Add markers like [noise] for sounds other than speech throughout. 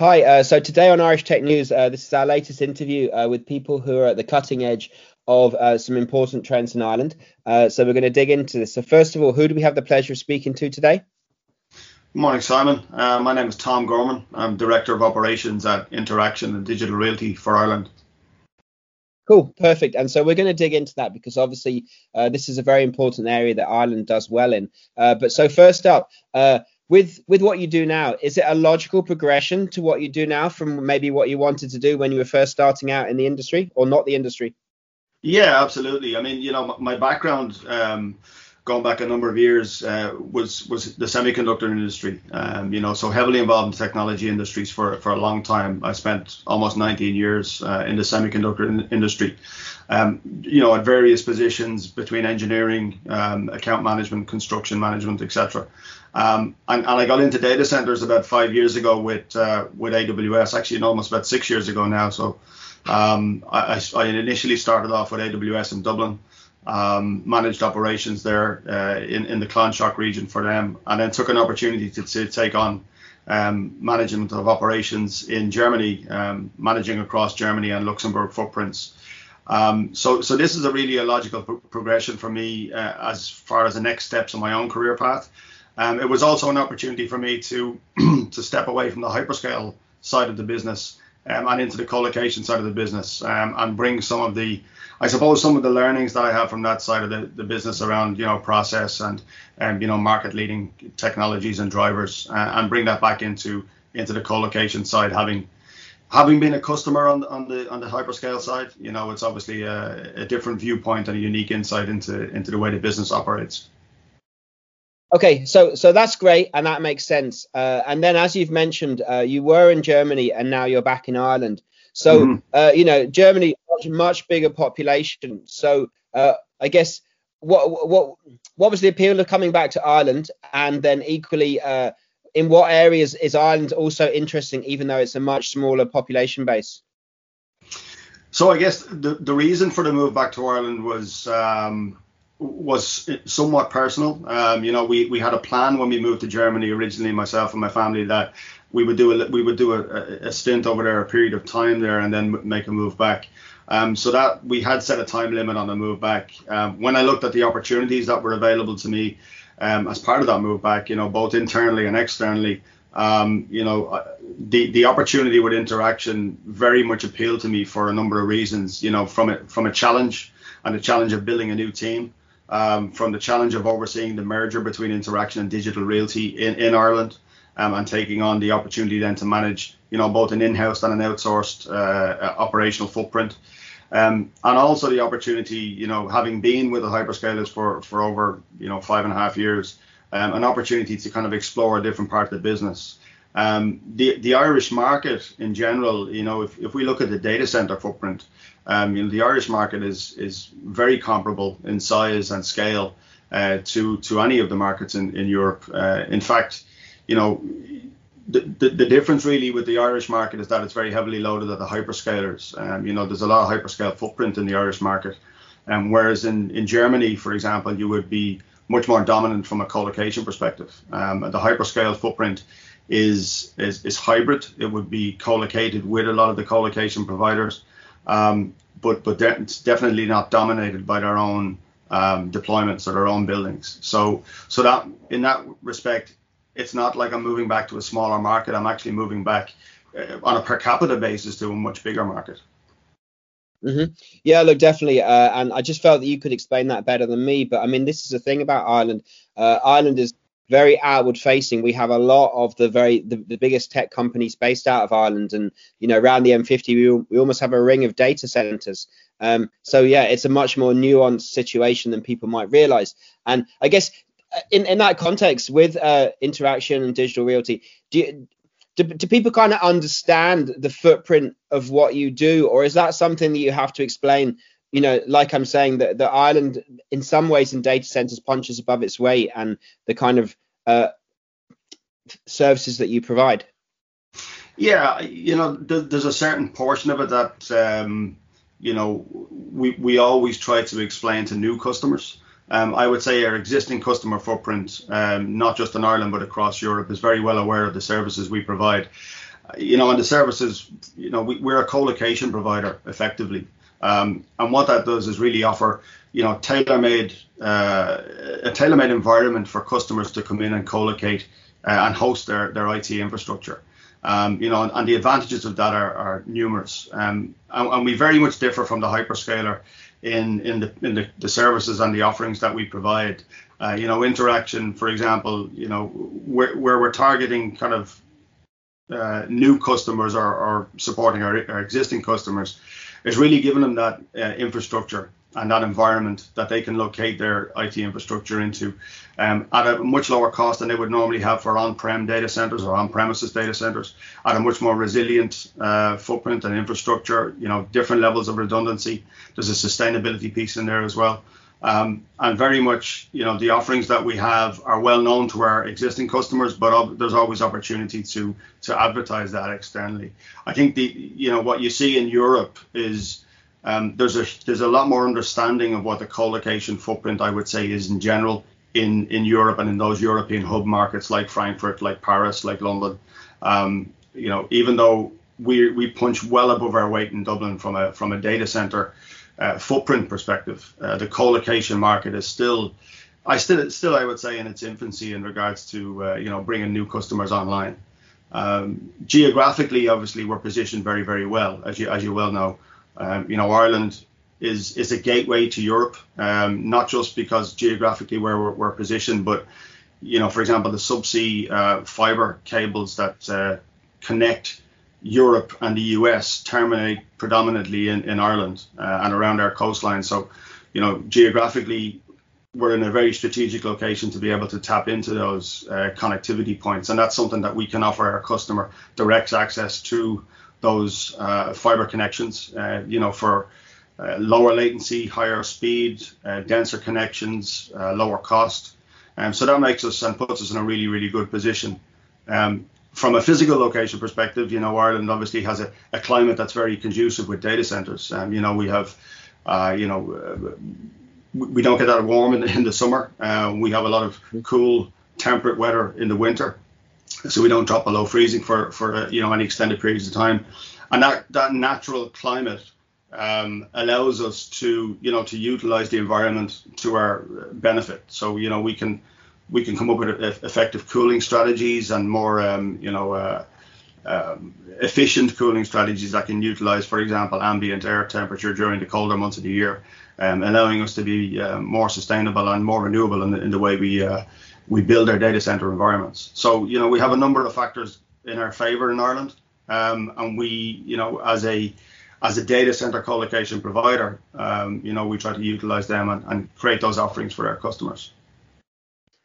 Hi, uh, so today on Irish Tech News, uh, this is our latest interview uh, with people who are at the cutting edge of uh, some important trends in Ireland. Uh, so we're going to dig into this. So first of all, who do we have the pleasure of speaking to today? Good morning, Simon. Uh, my name is Tom Gorman. I'm Director of Operations at Interxion and Digital Realty for Ireland. Cool, perfect. And so we're going to dig into that because obviously this is a very important area that Ireland does well in. but so first up, with with what you do now is it a logical progression to what you do now from maybe what you wanted to do when you were first starting out in the industry or not the industry? Yeah absolutely. I mean you know my background um, going back a number of years uh, was was the semiconductor industry. Um, you know so heavily involved in technology industries for for a long time. I spent almost 19 years uh, in the semiconductor in- industry. Um, you know at various positions between engineering um, account management construction management etc um, and, and, I got into data centers about five years ago with uh, with AWS, actually almost about six years ago now. So um, I, I, initially started off with AWS in Dublin, um, managed operations there uh, in, in the Clonshaugh region for them, and then took an opportunity to, to take on um, management of operations in Germany, um, managing across Germany and Luxembourg footprints. Um, so, so this is a really a logical pro- progression for me uh, as far as the next steps in my own career path. Um, it was also an opportunity for me to [clears throat] to step away from the hyperscale side of the business um, and into the co-location side of the business um, and bring some of the I suppose some of the learnings that I have from that side of the, the business around you know process and um, you know market leading technologies and drivers uh, and bring that back into into the co-location side having having been a customer on, on the on the hyperscale side you know it's obviously a, a different viewpoint and a unique insight into into the way the business operates Okay, so so that's great and that makes sense. Uh, and then, as you've mentioned, uh, you were in Germany and now you're back in Ireland. So mm-hmm. uh, you know, Germany much much bigger population. So uh, I guess what what what was the appeal of coming back to Ireland? And then equally, uh, in what areas is Ireland also interesting, even though it's a much smaller population base? So I guess the the reason for the move back to Ireland was. Um, was somewhat personal. Um, you know, we, we had a plan when we moved to Germany originally, myself and my family, that we would do a we would do a, a stint over there, a period of time there, and then make a move back. Um, so that we had set a time limit on the move back. Um, when I looked at the opportunities that were available to me um, as part of that move back, you know, both internally and externally, um, you know, uh, the the opportunity with Interxion very much appealed to me for a number of reasons. You know, from it from a challenge and the challenge of building a new team um, from the challenge of overseeing the merger between Interxion and Digital Realty in, in Ireland, um, and taking on the opportunity then to manage, you know, both an in-house and an outsourced uh, operational footprint. Um, and also the opportunity, you know, having been with the hyperscalers for, for over, you know, five and a half years, um, an opportunity to kind of explore a different part of the business. Um, the the Irish market in general, you know, if, if we look at the data center footprint, um, you know, the Irish market is is very comparable in size and scale uh, to to any of the markets in in Europe. Uh, in fact, you know, the, the, the difference really with the Irish market is that it's very heavily loaded at the hyperscalers. Um, you know, there's a lot of hyperscale footprint in the Irish market, um, whereas in in Germany, for example, you would be much more dominant from a co-location perspective. Um, the hyperscale footprint is, is is hybrid. It would be co-located with a lot of the co-location providers um, but but de- it's definitely not dominated by their own um, deployments or their own buildings. So so that in that respect, it's not like I'm moving back to a smaller market. I'm actually moving back uh, on a per capita basis to a much bigger market. Mm-hmm. Yeah, look, definitely. Uh, and I just felt that you could explain that better than me. But I mean, this is the thing about Ireland. Uh, Ireland is very outward facing. We have a lot of the very the, the, biggest tech companies based out of Ireland, and you know around the M50 we, we almost have a ring of data centers. Um, so yeah, it's a much more nuanced situation than people might realize. And I guess uh, in in that context, with uh, Interxion and digital realty, do you, do, do people kind of understand the footprint of what you do, or is that something that you have to explain you know, like I'm saying, that the Ireland, in some ways, in data centers, punches above its weight, and the kind of uh, services that you provide. Yeah, you know, there's a certain portion of it that um, you know we we always try to explain to new customers. Um, I would say our existing customer footprint, um, not just in Ireland but across Europe, is very well aware of the services we provide. You know, and the services, you know, we, are a co-location provider effectively. Um, and what that does is really offer, you know, tailor-made uh, a tailor-made environment for customers to come in and co-locate uh, and host their their IT infrastructure. Um, you know, and, and, the advantages of that are, are numerous. Um, and, and, we very much differ from the hyperscaler in in the in the, the services and the offerings that we provide. Uh, you know, Interxion, for example, you know, where, where we're targeting kind of uh, new customers or, or supporting our, our, existing customers is really giving them that uh, infrastructure and that environment that they can locate their IT infrastructure into um, at a much lower cost than they would normally have for on-prem data centers or on-premises data centers at a much more resilient uh, footprint and infrastructure, you know, different levels of redundancy. There's a sustainability piece in there as well. Um, and very much, you know, the offerings that we have are well known to our existing customers, but there's always opportunity to to advertise that externally. I think the, you know, what you see in Europe is um, there's a there's a lot more understanding of what the co-location footprint I would say is in general in in Europe and in those European hub markets like Frankfurt, like Paris, like London. Um, you know, even though we we punch well above our weight in Dublin from a from a data center uh, footprint perspective, uh, the co-location market is still. I still, still, I would say, in its infancy in regards to uh, you know bringing new customers online. Um, geographically, obviously, we're positioned very, very well, as you as you well know. Um, you know, Ireland is is a gateway to Europe, um, not just because geographically where we're, we're, positioned, but you know, for example, the subsea uh, fiber cables that uh, connect Europe and the US terminate predominantly in, in Ireland uh, and around our coastline. So, you know, geographically, we're in a very strategic location to be able to tap into those uh, connectivity points, and that's something that we can offer our customer direct access to those uh, fiber connections, uh, you know, for uh, lower latency, higher speed, uh, denser connections, lower cost. Um, so that makes us and puts us in a really, really good position. Um, from a physical location perspective, you know, Ireland obviously has a, a climate that's very conducive with data centers. Um, you know, we have, uh, you know, we don't get that warm in the, in the summer. we have a lot of cool, temperate weather in the winter so we don't drop below freezing for for uh, you know any extended periods of time, and that that natural climate um, allows us to you know to utilize the environment to our benefit. So you know we can we can come up with effective cooling strategies and more um, you know uh, um, efficient cooling strategies that can utilize, for example, ambient air temperature during the colder months of the year, um, allowing us to be uh, more sustainable and more renewable in the, in the way we uh, we build our data center environments. So, you know, we have a number of factors in our favor in Ireland. Um, and we, you know, as a as a data center co-location provider, um, you know, we try to utilize them and, and create those offerings for our customers.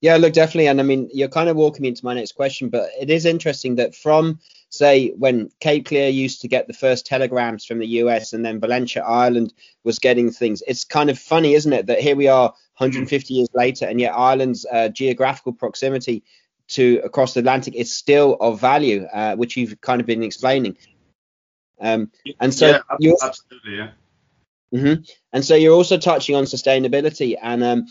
Yeah, look, definitely. And I mean, you're kind of walking me into my next question, but it is interesting that from, say, when Cape Clear used to get the first telegrams from the US and then Valentia, Ireland was getting things, it's kind of funny, isn't it, that here we are 150 years later, and yet Ireland's uh, geographical proximity to across the Atlantic is still of value, uh, which you've kind of been explaining. Um, and so yeah, you're, absolutely, yeah. Mm-hmm. And so you're also touching on sustainability, and um,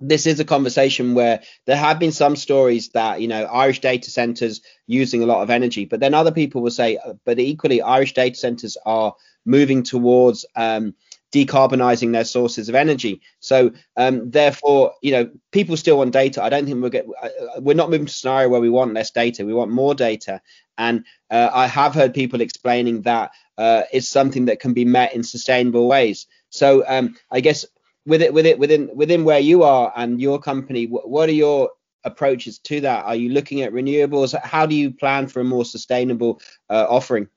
this is a conversation where there have been some stories that you know Irish data centers using a lot of energy, but then other people will say, uh, but equally Irish data centers are moving towards um, decarbonizing their sources of energy. So um, therefore, you know, people still want data. I don't think we'll get. Uh, uh, we're not moving to a scenario where we want less data. We want more data. And uh, I have heard people explaining that uh, it's something that can be met in sustainable ways. So um, I guess with it, with it, within within where you are and your company, what are your approaches to that? Are you looking at renewables? How do you plan for a more sustainable uh, offering?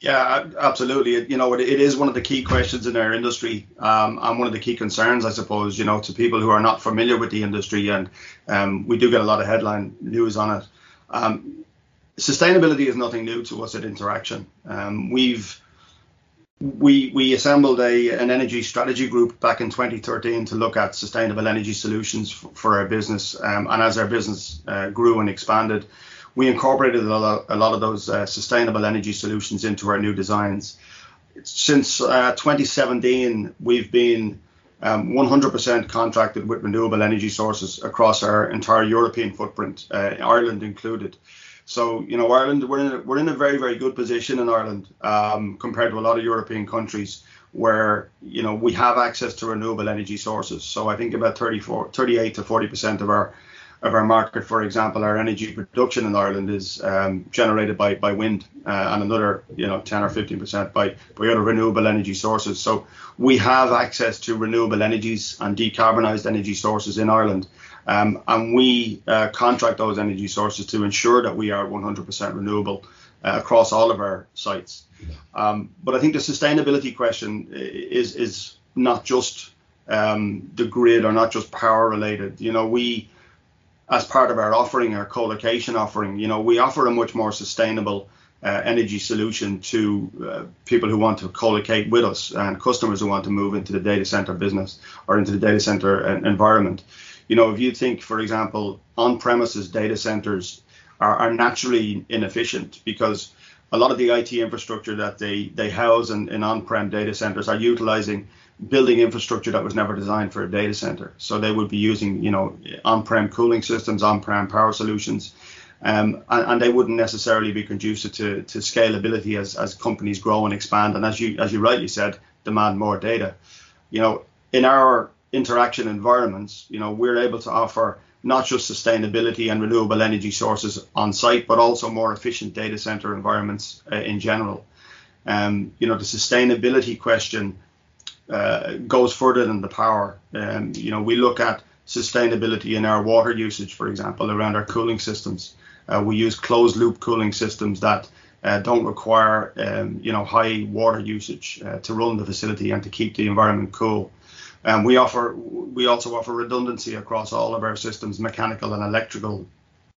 Yeah, absolutely. You know, it, it is one of the key questions in our industry, um, and one of the key concerns, I suppose. You know, to people who are not familiar with the industry, and um, we do get a lot of headline news on it. Um, sustainability is nothing new to us at Interxion. Um, we've we we assembled a an energy strategy group back in 2013 to look at sustainable energy solutions for, for our business. Um, and as our business uh, grew and expanded, we incorporated a lot, a lot of those uh, sustainable energy solutions into our new designs. Since uh, 2017, we've been um, 100% contracted with renewable energy sources across our entire European footprint, uh, Ireland included. So, you know, Ireland, we're in a, we're in a very, very good position in Ireland um, compared to a lot of European countries where, you know, we have access to renewable energy sources. So I think about 34, 38 to 40% of our of our market, for example, our energy production in Ireland is um, generated by, by wind uh, and another, you know, 10 or 15% by, by other renewable energy sources. So we have access to renewable energies and decarbonised energy sources in Ireland. Um, and we uh, contract those energy sources to ensure that we are 100% renewable uh, across all of our sites. Um, but I think the sustainability question is is not just um, the grid or not just power related. You know, we as part of our offering, our co-location offering, you know, we offer a much more sustainable uh, energy solution to uh, people who want to co-locate with us and customers who want to move into the data center business or into the data center uh, environment. You know, if you think, for example, on-premises data centers are, are naturally inefficient because a lot of the IT infrastructure that they, they house in, in on-prem data centers are utilizing building infrastructure that was never designed for a data center. So they would be using, you know, on-prem cooling systems, on-prem power solutions, um, and, and, they wouldn't necessarily be conducive to, to scalability as, as companies grow and expand. And as you as you rightly said, demand more data. You know, in our Interxion environments, you know, we're able to offer not just sustainability and renewable energy sources on site, but also more efficient data center environments uh, in general. Um, you know, the sustainability question uh, goes further than the power. Um, you know, we look at sustainability in our water usage, for example, around our cooling systems. Uh, we use closed loop cooling systems that uh, don't require, um, you know, high water usage uh, to run the facility and to keep the environment cool. Um, we offer we also offer redundancy across all of our systems, mechanical and electrical.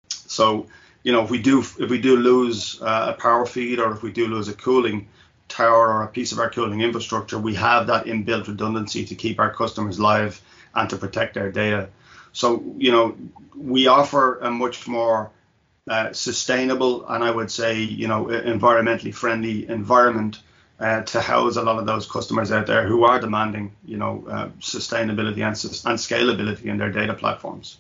So you know if we do if we do lose uh, a power feed or if we do lose a cooling tower or a piece of our cooling infrastructure, we have that inbuilt redundancy to keep our customers live and to protect their data. So you know we offer a much more uh, sustainable and I would say you know environmentally friendly environment uh, to house a lot of those customers out there who are demanding, you know, uh, sustainability and, and scalability in their data platforms.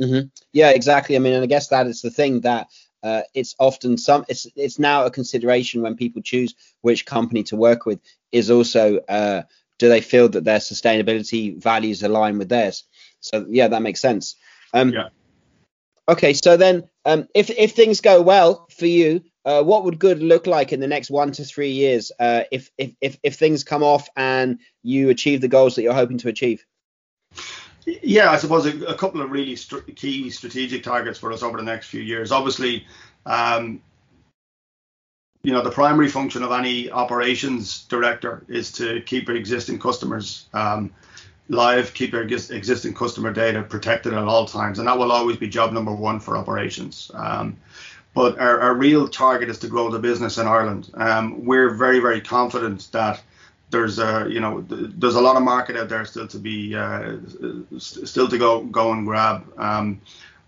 Mm-hmm. Yeah, exactly. I mean, and I guess that is the thing that uh, it's often some it's it's now a consideration when people choose which company to work with is also uh, do they feel that their sustainability values align with theirs. So yeah, that makes sense. Um, yeah. Okay, so then um, if if things go well for you, uh, what would good look like in the next one to three years uh, if, if, if, if things come off and you achieve the goals that you're hoping to achieve? Yeah, I suppose a, a couple of really st- key strategic targets for us over the next few years. Obviously, um, you know, the primary function of any operations director is to keep existing customers um, live, keep existing customer data protected at all times, and that will always be job number one for operations. Um, but our, our real target is to grow the business in Ireland. Um, we're very, very confident that there's a, you know, there's a lot of market out there still to be, uh, still to go, go and grab. Um,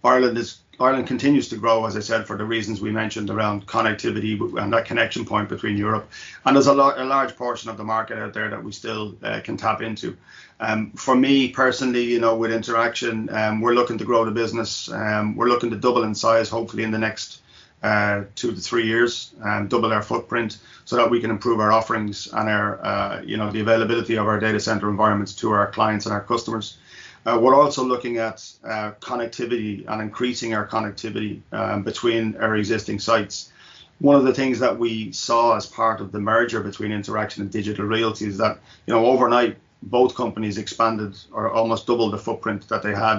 Ireland is Ireland continues to grow, as I said, for the reasons we mentioned around connectivity and that connection point between Europe. And there's a, lo- a large portion of the market out there that we still uh, can tap into. Um, for me personally, you know, with Interxion, um, we're looking to grow the business. Um, we're looking to double in size, hopefully in the next uh, two to three years, and double our footprint, so that we can improve our offerings and our, uh, you know, the availability of our data center environments to our clients and our customers. Uh, we're also looking at uh, connectivity and increasing our connectivity um, between our existing sites. One of the things that we saw as part of the merger between Interxion and Digital Realty is that, you know, overnight both companies expanded or almost doubled the footprint that they had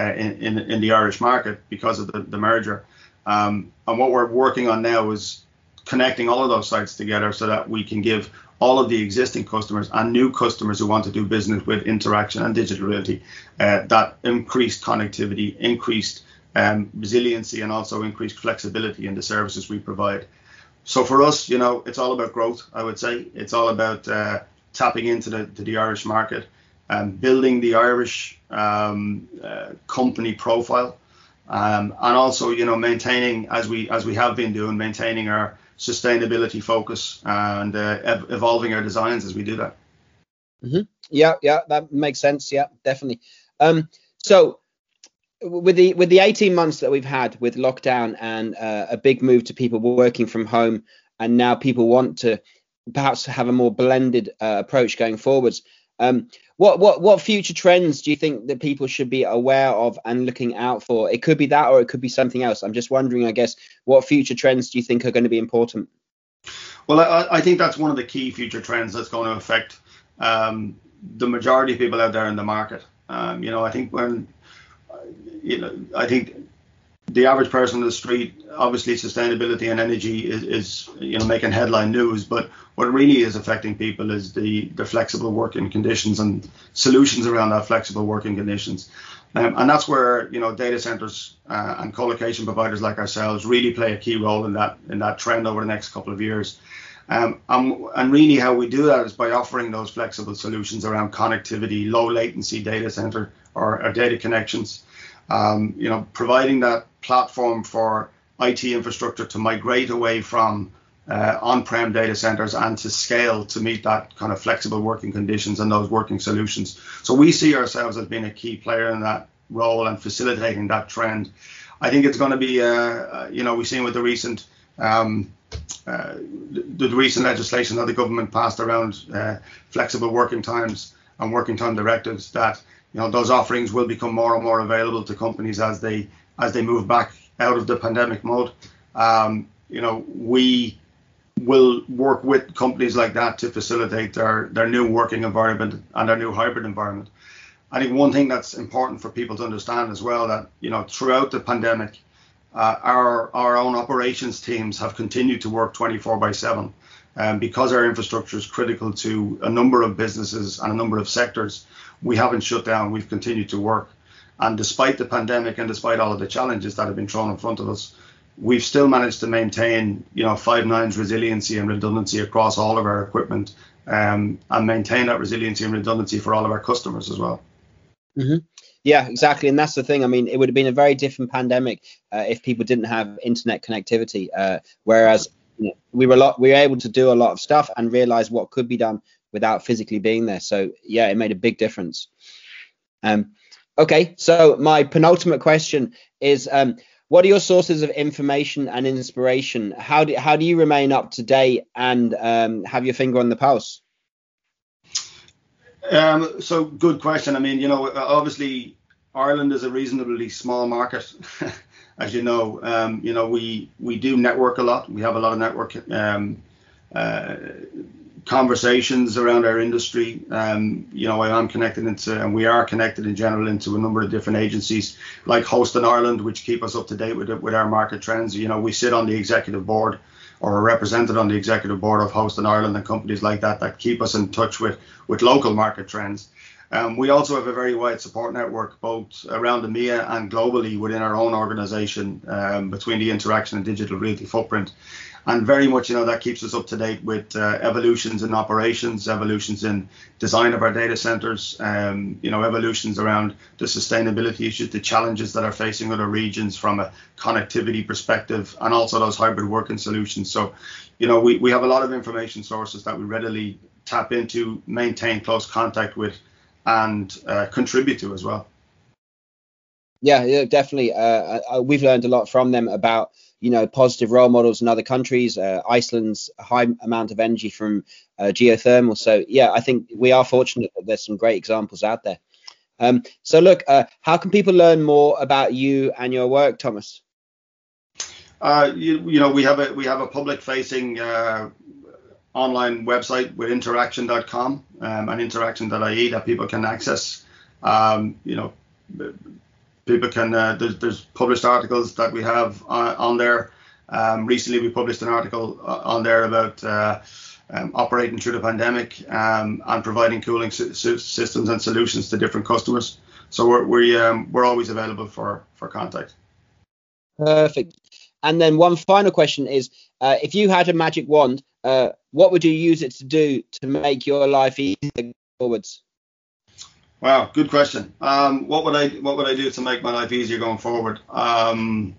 uh, in, in, in the Irish market because of the, the merger. Um, and what we're working on now is connecting all of those sites together so that we can give all of the existing customers and new customers who want to do business with Interxion and Digital Realty uh, that increased connectivity, increased um, resiliency, and also increased flexibility in the services we provide. so for us, you know, it's all about growth. I would say it's all about uh, tapping into the the Irish market and building the Irish um, uh, company profile, um, and also you know maintaining as we as we have been doing, maintaining our sustainability focus and uh, ev- evolving our designs as we do that. Mm-hmm. Yeah, yeah, that makes sense. Yeah, definitely. Um, so with the with the 18 months that we've had with lockdown and uh, a big move to people working from home, and now people want to perhaps have a more blended uh, approach going forwards. Um, what what what future trends do you think that people should be aware of and looking out for? It could be that, or it could be something else. I'm just wondering, I guess, what future trends do you think are going to be important? Well, I, I think that's one of the key future trends that's going to affect um, the majority of people out there in the market. Um, you know, I think when you know, I think the average person on the street, obviously sustainability and energy is, is, you know making headline news, but what really is affecting people is the the flexible working conditions and solutions around that flexible working conditions, um, and that's where you know data centers uh, and colocation providers like ourselves really play a key role in that in that trend over the next couple of years. Um, and, and, really how we do that is by offering those flexible solutions around connectivity, low latency data center or, or data connections, um, you know, providing that platform for IT infrastructure to migrate away from uh, on-prem data centers and to scale to meet that kind of flexible working conditions and those working solutions. So we see ourselves as being a key player in that role and facilitating that trend. I think it's going to be, uh, uh you know, we've seen with the recent um, uh, the, the, recent legislation that the government passed around uh, flexible working times and working time directives that you know those offerings will become more and more available to companies as they as they move back out of the pandemic mode. Um, you know, we will work with companies like that to facilitate their their new working environment and their new hybrid environment. I think one thing that's important for people to understand as well that you know throughout the pandemic, uh, our our own operations teams have continued to work 24 by 7 um, because our infrastructure is critical to a number of businesses and a number of sectors we haven't shut down. We've continued to work. And despite the pandemic and despite all of the challenges that have been thrown in front of us, we've still managed to maintain, you know, five nines resiliency and redundancy across all of our equipment, um, and maintain that resiliency and redundancy for all of our customers as well. Mm-hmm. Yeah, exactly, and that's the thing. I mean, it would have been a very different pandemic uh, if people didn't have internet connectivity. Uh, whereas you know, we were lot, we were able to do a lot of stuff and realize what could be done without physically being there. So yeah, it made a big difference. Um, okay, so my penultimate question is, um, what are your sources of information and inspiration? How do how do you remain up to date and um, have your finger on the pulse? Um, so good question. I mean, you know, obviously Ireland is a reasonably small market, [laughs] as you know. Um, you know, we we do network a lot. We have a lot of network um, uh, conversations around our industry. Um, you know, I am connected into, and we are connected in general into a number of different agencies like Host in Ireland, which keep us up to date with with our market trends. You know, we sit on the executive board or are represented on the executive board of Host in Ireland and companies like that that keep us in touch with with local market trends. Um, we also have a very wide support network, both around EMEA and globally within our own organisation, um, between the Interxion and digital realty footprint and very much, you know, that keeps us up to date with uh, evolutions in operations, evolutions in design of our data centers, um, you know, evolutions around the sustainability issues, the challenges that are facing other regions from a connectivity perspective, and also those hybrid working solutions. So, you know, we, we have a lot of information sources that we readily tap into, maintain close contact with, and uh, contribute to as well. Yeah, yeah definitely. Uh, uh we've learned a lot from them about you know positive role models in other countries. Uh, Iceland's high amount of energy from uh, geothermal. So yeah, I think we are fortunate that there's some great examples out there. Um, so look, uh, how can people learn more about you and your work, Thomas? Uh, you, you, know, we have a we have a public facing uh, online website with interxion.com um, and interxion.ie that people can access. Um, you know, people can uh, there's, there's, published articles that we have on, on there. Um, recently, we published an article uh, on there about uh, um, operating through the pandemic um, and providing cooling systems and solutions to different customers. So we're we, um, we're always available for for contact. Perfect. and then one final question is, uh, if you had a magic wand, uh, what would you use it to do to make your life easier forwards? Wow, good question. Um, what would I what would I do to make my life easier going forward? Um,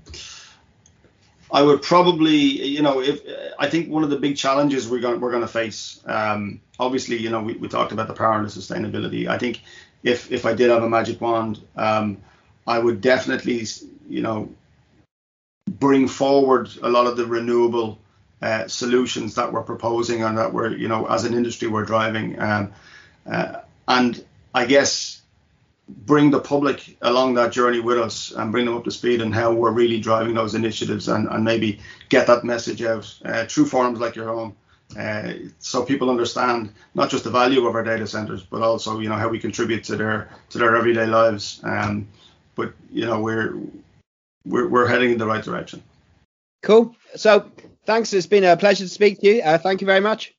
I would probably, you know, if I think one of the big challenges we're going we're going to face, um, obviously, you know, we, we talked about the power and the sustainability. I think if if I did have a magic wand, um, I would definitely, you know, bring forward a lot of the renewable uh, solutions that we're proposing and that we're, you know, as an industry we're driving. Um, uh, and I guess bring the public along that journey with us and bring them up to speed on how we're really driving those initiatives and, and maybe get that message out uh, through forums like your own. Uh, so people understand not just the value of our data centers, but also you know how we contribute to their to their everyday lives. Um, but you know we're we're we're heading in the right direction. Cool. So thanks. It's been a pleasure to speak to you. Uh, thank you very much.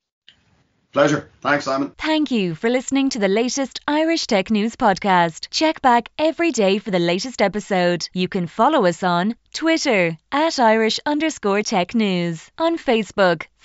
Pleasure. Thanks, Simon. Thank you for listening to the latest Irish Tech News podcast. Check back every day for the latest episode. You can follow us on Twitter at Irish underscore tech news, on Facebook,